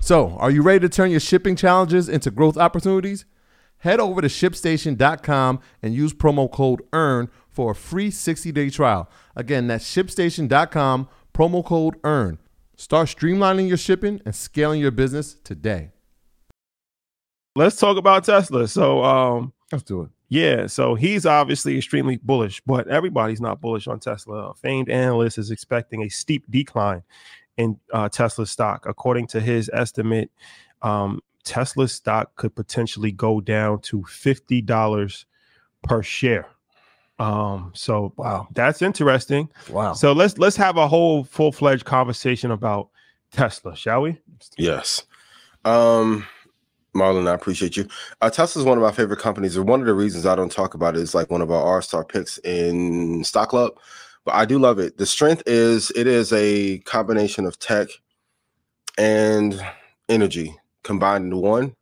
So, are you ready to turn your shipping challenges into growth opportunities? Head over to shipstation.com and use promo code EARN for a free 60 day trial. Again, that's shipstation.com, promo code EARN. Start streamlining your shipping and scaling your business today. Let's talk about Tesla. So, um, let's do it. Yeah, so he's obviously extremely bullish, but everybody's not bullish on Tesla. A famed analyst is expecting a steep decline in uh, Tesla stock. According to his estimate, um, Tesla stock could potentially go down to fifty dollars per share. Um, so wow, that's interesting. Wow. So let's let's have a whole full fledged conversation about Tesla, shall we? Yes. Um, Marlon, I appreciate you. Uh, Tesla is one of my favorite companies, and one of the reasons I don't talk about it is like one of our R star picks in Stock Club. But I do love it. The strength is it is a combination of tech and energy combined into one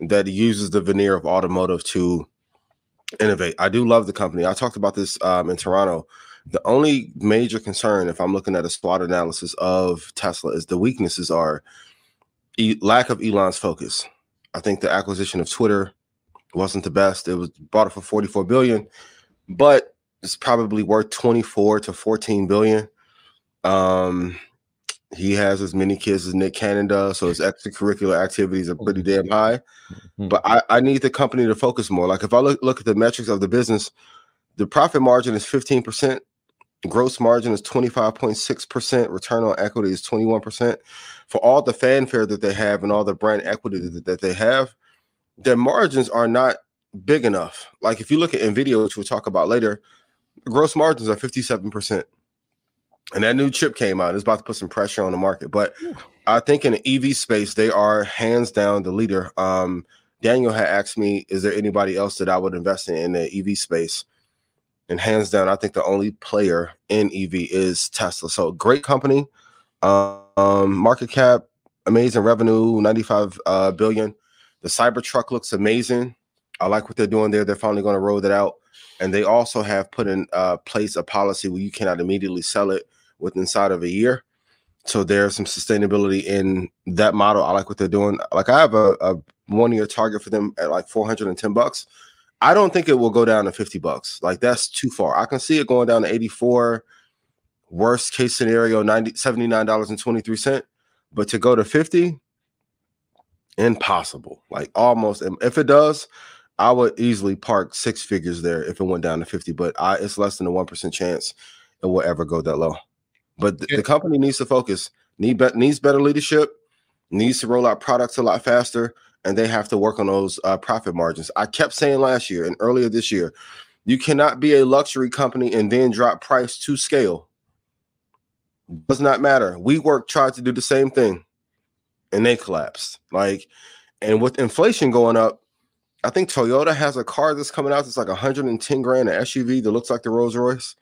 that uses the veneer of automotive to innovate. I do love the company. I talked about this um, in Toronto. The only major concern, if I'm looking at a SWOT analysis of Tesla, is the weaknesses are e- lack of Elon's focus. I think the acquisition of Twitter wasn't the best. It was bought it for 44 billion, but it's probably worth 24 to 14 billion. Um, he has as many kids as Nick Cannon does, so his extracurricular activities are pretty damn high. Mm-hmm. But I, I need the company to focus more. Like if I look look at the metrics of the business, the profit margin is 15%, gross margin is 25.6%, return on equity is 21%. For all the fanfare that they have and all the brand equity that, that they have, their margins are not big enough. Like if you look at Nvidia, which we'll talk about later, gross margins are 57% and that new chip came out. It's about to put some pressure on the market. But I think in the EV space, they are hands down the leader. Um, Daniel had asked me, "Is there anybody else that I would invest in in the EV space?" And hands down, I think the only player in EV is Tesla. So great company, um, market cap, amazing revenue, ninety-five uh, billion. The Cybertruck looks amazing. I like what they're doing there. They're finally going to roll that out, and they also have put in uh, place a policy where you cannot immediately sell it within inside of a year. So there's some sustainability in that model. I like what they're doing. Like I have a, a one year target for them at like 410 bucks. I don't think it will go down to 50 bucks. Like that's too far. I can see it going down to 84. Worst case scenario, 90 $79.23. But to go to 50, impossible. Like almost if it does, I would easily park six figures there if it went down to 50, but I it's less than a 1% chance it will ever go that low. But the, the company needs to focus, need be, needs better leadership, needs to roll out products a lot faster, and they have to work on those uh, profit margins. I kept saying last year and earlier this year, you cannot be a luxury company and then drop price to scale. Does not matter. WeWork tried to do the same thing, and they collapsed. Like, and with inflation going up, I think Toyota has a car that's coming out that's like 110 grand, an SUV that looks like the Rolls Royce.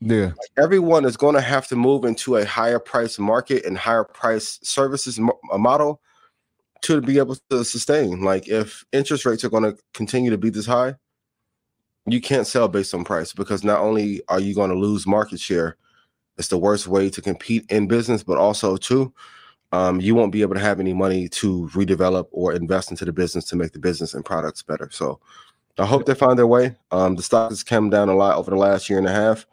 Yeah. Like everyone is going to have to move into a higher price market and higher price services mo- model to be able to sustain. Like if interest rates are going to continue to be this high, you can't sell based on price because not only are you going to lose market share, it's the worst way to compete in business, but also too, um, you won't be able to have any money to redevelop or invest into the business to make the business and products better. So I hope they find their way. Um, the stock has come down a lot over the last year and a half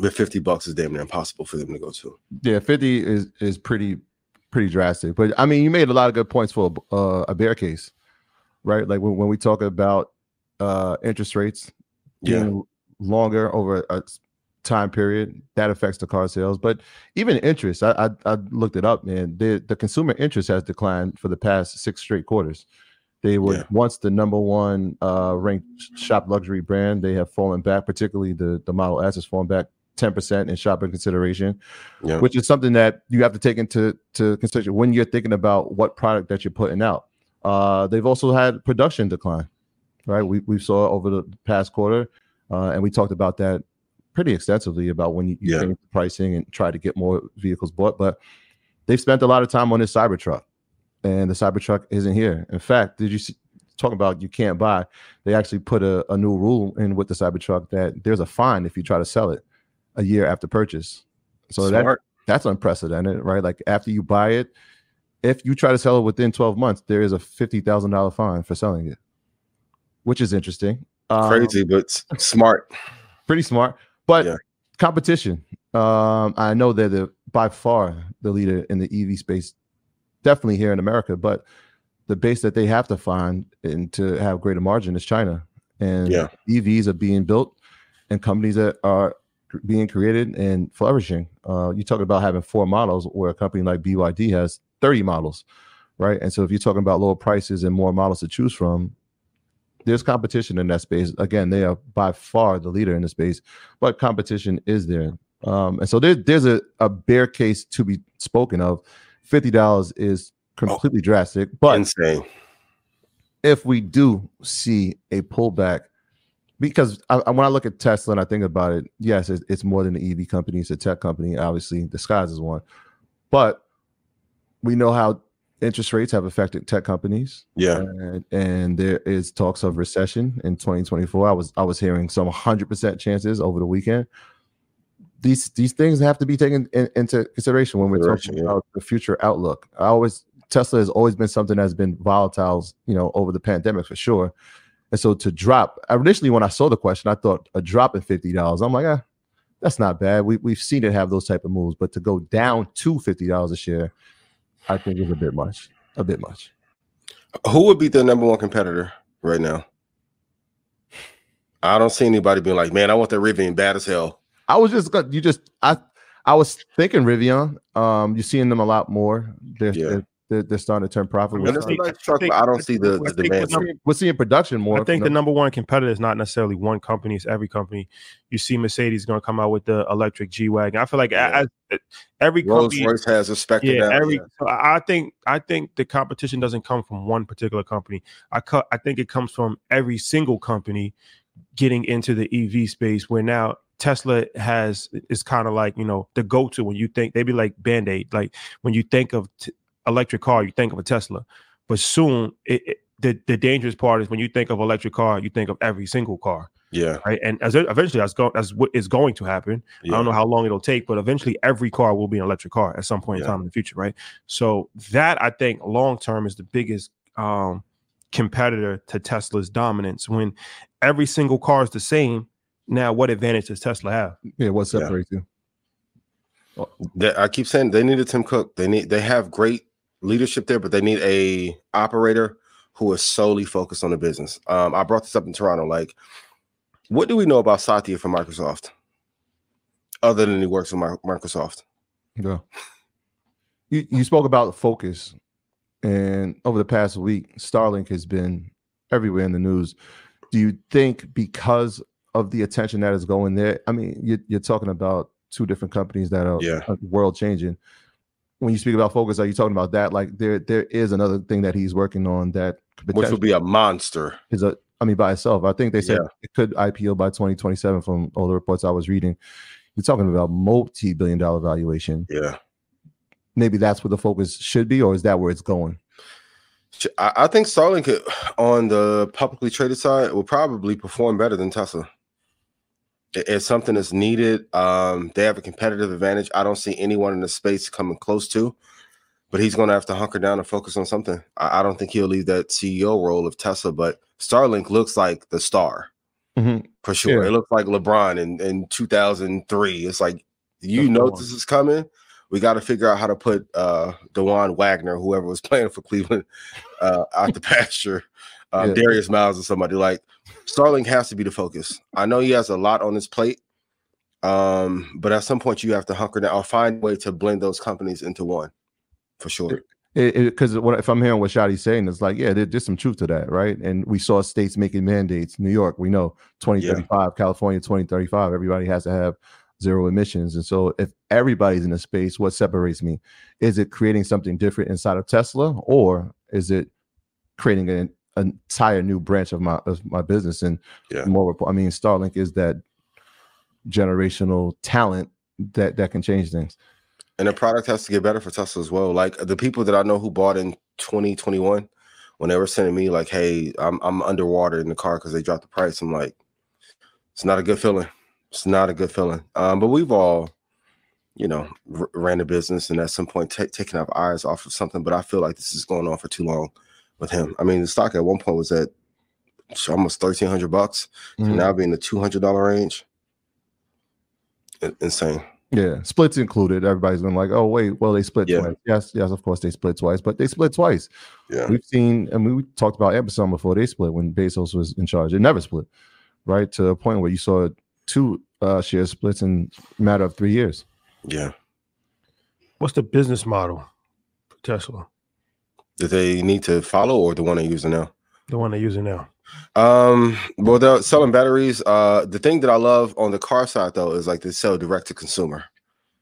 but 50 bucks is damn near impossible for them to go to. Yeah, 50 is is pretty pretty drastic. But I mean, you made a lot of good points for uh, a bear case, right? Like when, when we talk about uh, interest rates being yeah. longer over a time period, that affects the car sales. But even interest, I, I, I looked it up, man. The the consumer interest has declined for the past six straight quarters. They were yeah. once the number one uh, ranked shop luxury brand. They have fallen back, particularly the the Model S has fallen back 10% in shopping consideration, yeah. which is something that you have to take into to consideration when you're thinking about what product that you're putting out. Uh, they've also had production decline, right? We, we saw over the past quarter, uh, and we talked about that pretty extensively about when you, you yeah. change pricing and try to get more vehicles bought. But they've spent a lot of time on this Cybertruck, and the Cybertruck isn't here. In fact, did you see, talk about you can't buy? They actually put a, a new rule in with the Cybertruck that there's a fine if you try to sell it a year after purchase. So that that's unprecedented, right? Like after you buy it, if you try to sell it within 12 months, there is a fifty thousand dollar fine for selling it, which is interesting. Um, Crazy, but smart. Pretty smart, but yeah. competition. Um, I know they're the by far the leader in the EV space, definitely here in America. But the base that they have to find and to have greater margin is China, and yeah. EVs are being built, and companies that are being created and flourishing. Uh, you talk about having four models, where a company like BYD has 30 models, right? And so if you're talking about lower prices and more models to choose from, there's competition in that space. Again, they are by far the leader in the space, but competition is there. Um, and so there, there's a, a bear case to be spoken of. $50 is completely drastic. But Insane. if we do see a pullback, because I, I- when I look at Tesla and I think about it, yes, it's, it's more than an EV company; it's a tech company. Obviously, disguised as one, but we know how interest rates have affected tech companies, Yeah. and, and there is talks of recession in 2024. I was I was hearing some 100 percent chances over the weekend. These these things have to be taken in, into consideration when we're talking yeah. about the future outlook. I always Tesla has always been something that's been volatile, you know, over the pandemic for sure. And so to drop initially when I saw the question, I thought a drop in fifty dollars. I'm like, ah, that's not bad. We we've seen it have those type of moves, but to go down to fifty dollars a share, I think is a bit much. A bit much. Who would be the number one competitor right now? I don't see anybody being like, man, I want that Rivian bad as hell. I was just you just I I was thinking Rivian. Um, you're seeing them a lot more. They're Yeah. they're, they're, they're starting to turn profitable. And it's a think- nice truck, think- but I don't see the, the think the demand. number- We're seeing production more. I think the number one competitor is not necessarily one company; it's every company. You see, Mercedes going to come out with the electric G wagon. I feel like Yeah. as, every Rolls company, Royce has a Spectre yeah, every. yeah. So I I think I think the competition doesn't come from one particular company. I cut. I think it comes from every single company getting into the EV space. Where now Tesla has is kind of like you know the go to when you think they be like Band Aid. Like when you think of t- electric car, you think of a Tesla. But soon, it, it, the the dangerous part is when you think of electric car, you think of every single car, Yeah. right? And as eventually that's going that's what is going to happen. yeah. I don't know how long it'll take, but eventually every car will be an electric car at some point Yeah. in time in the future, right? So that I think long term is the biggest um, competitor to Tesla's dominance. When every single car is the same, now what advantage does Tesla have? yeah, what Yeah. separates you? I keep saying they needed Tim Cook. They need they have great leadership there, but they need a operator who is solely focused on the business. Um, I brought this up in Toronto. Like, what do we know about Satya from Microsoft, other than he works with Microsoft? Yeah. You you spoke about focus, and over the past week, Starlink has been everywhere in the news. Do you think because of the attention that is going there? I mean, you, you're talking about two different companies that are, Yeah. world changing. When you speak about focus, are you talking about that? Like there there is another thing that he's working on that could Which would be a monster. is a uh, I mean by itself. I think they said Yeah. it could IPO by 2027 from all the reports I was reading. You're talking about multi-billion dollar valuation. Yeah. Maybe that's where the focus should be, or is that where it's going? I, I think Starlink on the publicly traded side will probably perform better than Tesla. It- It's something that's needed. Um, they have a competitive advantage. I don't see anyone in the space coming close to, but he's going to have to hunker down and focus on something. I, I don't think he'll leave that CEO role of Tesla, but Starlink looks like the star Mhm. for sure. Yeah. It looks like LeBron in, in 2003. It's like, you That's know, this is coming. We got to figure out how to put uh Dajuan Wagner, whoever was playing for Cleveland, uh, out the pasture. Um, Yeah. Darius Miles or somebody like Starlink has to be the focus. I know he has a lot on his plate, um, but at some point you have to hunker down or find a way to blend those companies into one, for sure. Because what if I'm hearing what Shadi's saying, it's like, yeah, there, there's some truth to that, right? And we saw states making mandates. New York, we know 2035, California 2035, everybody has to have zero emissions. And so if everybody's in a space, what separates me? Is it creating something different inside of Tesla, or is it creating an entire new branch of my of my business? And Yeah. more, I mean, Starlink is that generational talent that that can change things. And the product has to get better for Tesla as well. Like the people that I know who bought in 2021, when they were sending me like, "Hey, I'm I'm underwater in the car because they dropped the price," I'm like, it's not a good feeling. It's not a good feeling. Um, but we've all, you know, r- ran a business and at some point ta taken our eyes off of something. But I feel like this is going on for too long with him. I mean, the stock at one point was at almost 1300 bucks to Mhm. now be in the $200 range. In- insane. Yeah, splits included. Everybody's been like, "Oh, wait, well, they split Yeah. twice." Yes, yes, of course they split twice, but they split twice. Yeah. We've seen, and we talked about Amazon before they split when Bezos was in charge. It never split, right? To a point where you saw two uh, share splits in a matter of three years. Yeah. What's the business model for Tesla? That they need to follow or the one they're using now? The one they're using now. Um, well, they're selling batteries. Uh, the thing that I love on the car side though is like they sell direct to consumer,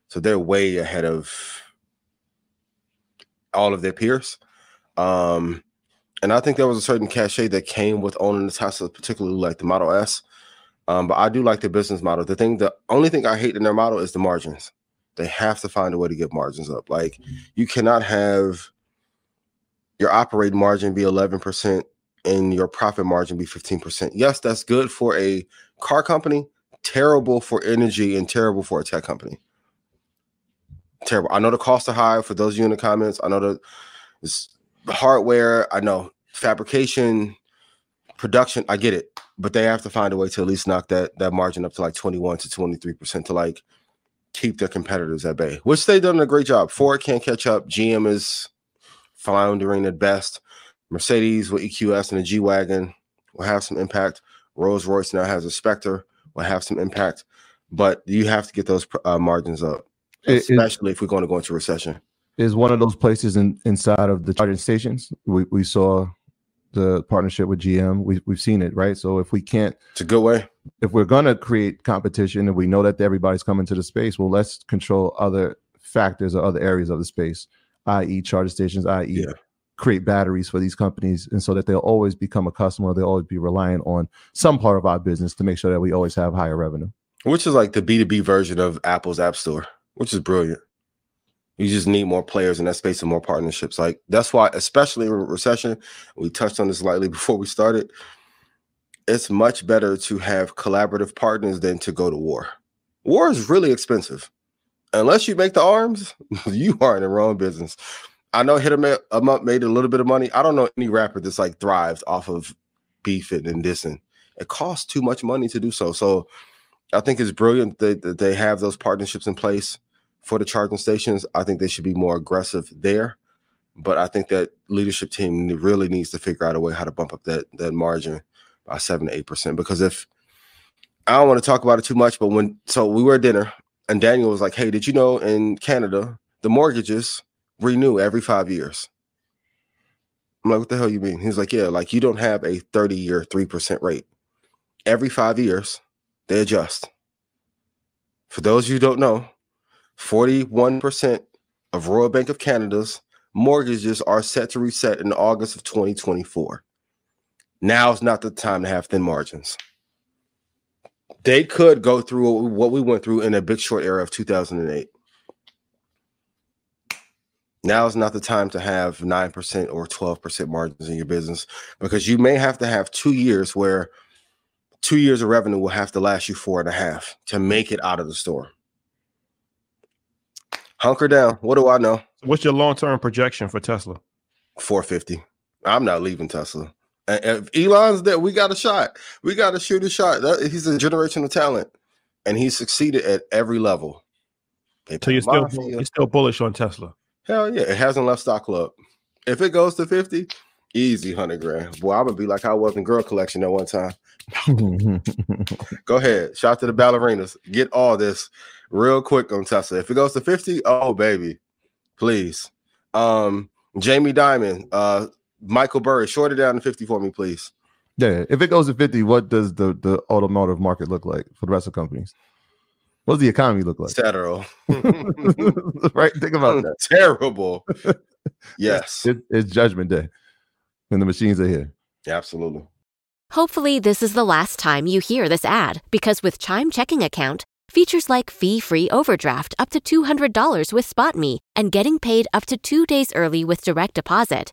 so they're way ahead of all of their peers. Um, and I think there was a certain cachet that came with owning the Tesla, particularly like the Model S. Um, but I do like the business model. The thing, the only thing I hate in their model is the margins. They have to find a way to get margins up. Like you cannot have your operating margin be 11% and your profit margin be 15%. Yes, that's good for a car company, terrible for energy and terrible for a tech company. Terrible. I know the costs are high for those of you in the comments. I know the hardware, I know fabrication, production, I get it, but they have to find a way to at least knock that that margin up to like 21 to 23% to like keep their competitors at bay, which they've done a great job. Ford can't catch up. GM is floundering at best. Mercedes with EQS and the G Wagon will have some impact. Rolls Royce now has a Spectre, will have some impact, but you have to get those uh, margins up, especially it, if we're going to go into recession. Is one of those places in, inside of the charging stations? We, we saw the partnership with GM. We, we've seen it, right? So if we can't, it's a good way. If we're going to create competition and we know that everybody's coming to the space, well, let's control other factors or other areas of the space, i.e., charging stations, i.e., yeah. create batteries for these companies, and so that they'll always become a customer. They'll always be relying on some part of our business to make sure that we always have higher revenue. Which is like the B two B version of Apple's App Store, which is brilliant. You just need more players in that space and more partnerships. Like that's why, especially in recession, we touched on this lightly before we started. It's much better to have collaborative partners than to go to war. War is really expensive. Unless you make the arms, you are in the wrong business. I know Hit 'em Up made a little bit of money. I don't know any rapper that's like thrives off of beefing and dissing. It costs too much money to do so. So I think it's brilliant that, that they have those partnerships in place for the charging stations. I think they should be more aggressive there. But I think that leadership team really needs to figure out a way how to bump up that that margin by seven to eight percent. Because if I don't want to talk about it too much, but when so we were at dinner and Daniel was like, "Hey, did you know in Canada the mortgages renew every five years?" I'm like, "What the hell you mean?" He's like, "Yeah, like you don't have a 30 year three percent rate. Every five years they adjust." For those you who don't know, 41% of Royal Bank of Canada's mortgages are set to reset in August of 2024. Now is not the time to have thin margins. They could go through what we went through in a big short era of 2008. Now is not the time to have 9% or 12% margins in your business because you may have to have two years where two years of revenue will have to last you four and a half to make it out of the store hunker down. What do I know? What's your long term projection for Tesla? 450. I'm not leaving Tesla. And if Elon's there, we got a shot. We got to shoot a shot. He's a generational talent, and he succeeded at every level. so you're still you're still bullish on Tesla? Hell yeah! It hasn't left stock club. If it goes to 50, easy hundred grand. Boy, I'm gonna be like I was in girl collection at one time. Go ahead. Shout to the ballerinas. Get all this real quick on Tesla. If it goes to 50, oh baby, please. Um, Jamie Dimon, uh, Michael Burry, short it down to 50 for me, please. Yeah, if it goes to 50, what does the, the automotive market look like for the rest of companies? What does the economy look like? Federal. right? Think about that. Terrible. yes. It, it's judgment day. And the machines are here. Absolutely. Hopefully, this is the last time you hear this ad because with Chime Checking Account, features like fee free overdraft up to $200 with SpotMe and getting paid up to two days early with direct deposit,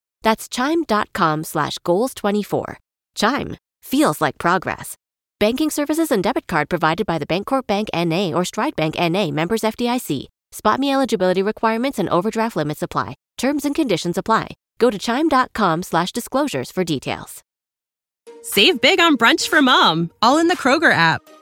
That's chime.com slash goals24. Chime feels like progress. Banking services and debit card provided by the Bancorp Bank N.A. or Stride Bank N.A. members FDIC. SpotMe eligibility requirements and overdraft limits apply. Terms and conditions apply. Go to chime.com slash disclosures for details. Save big on brunch for mom, all in the Kroger app.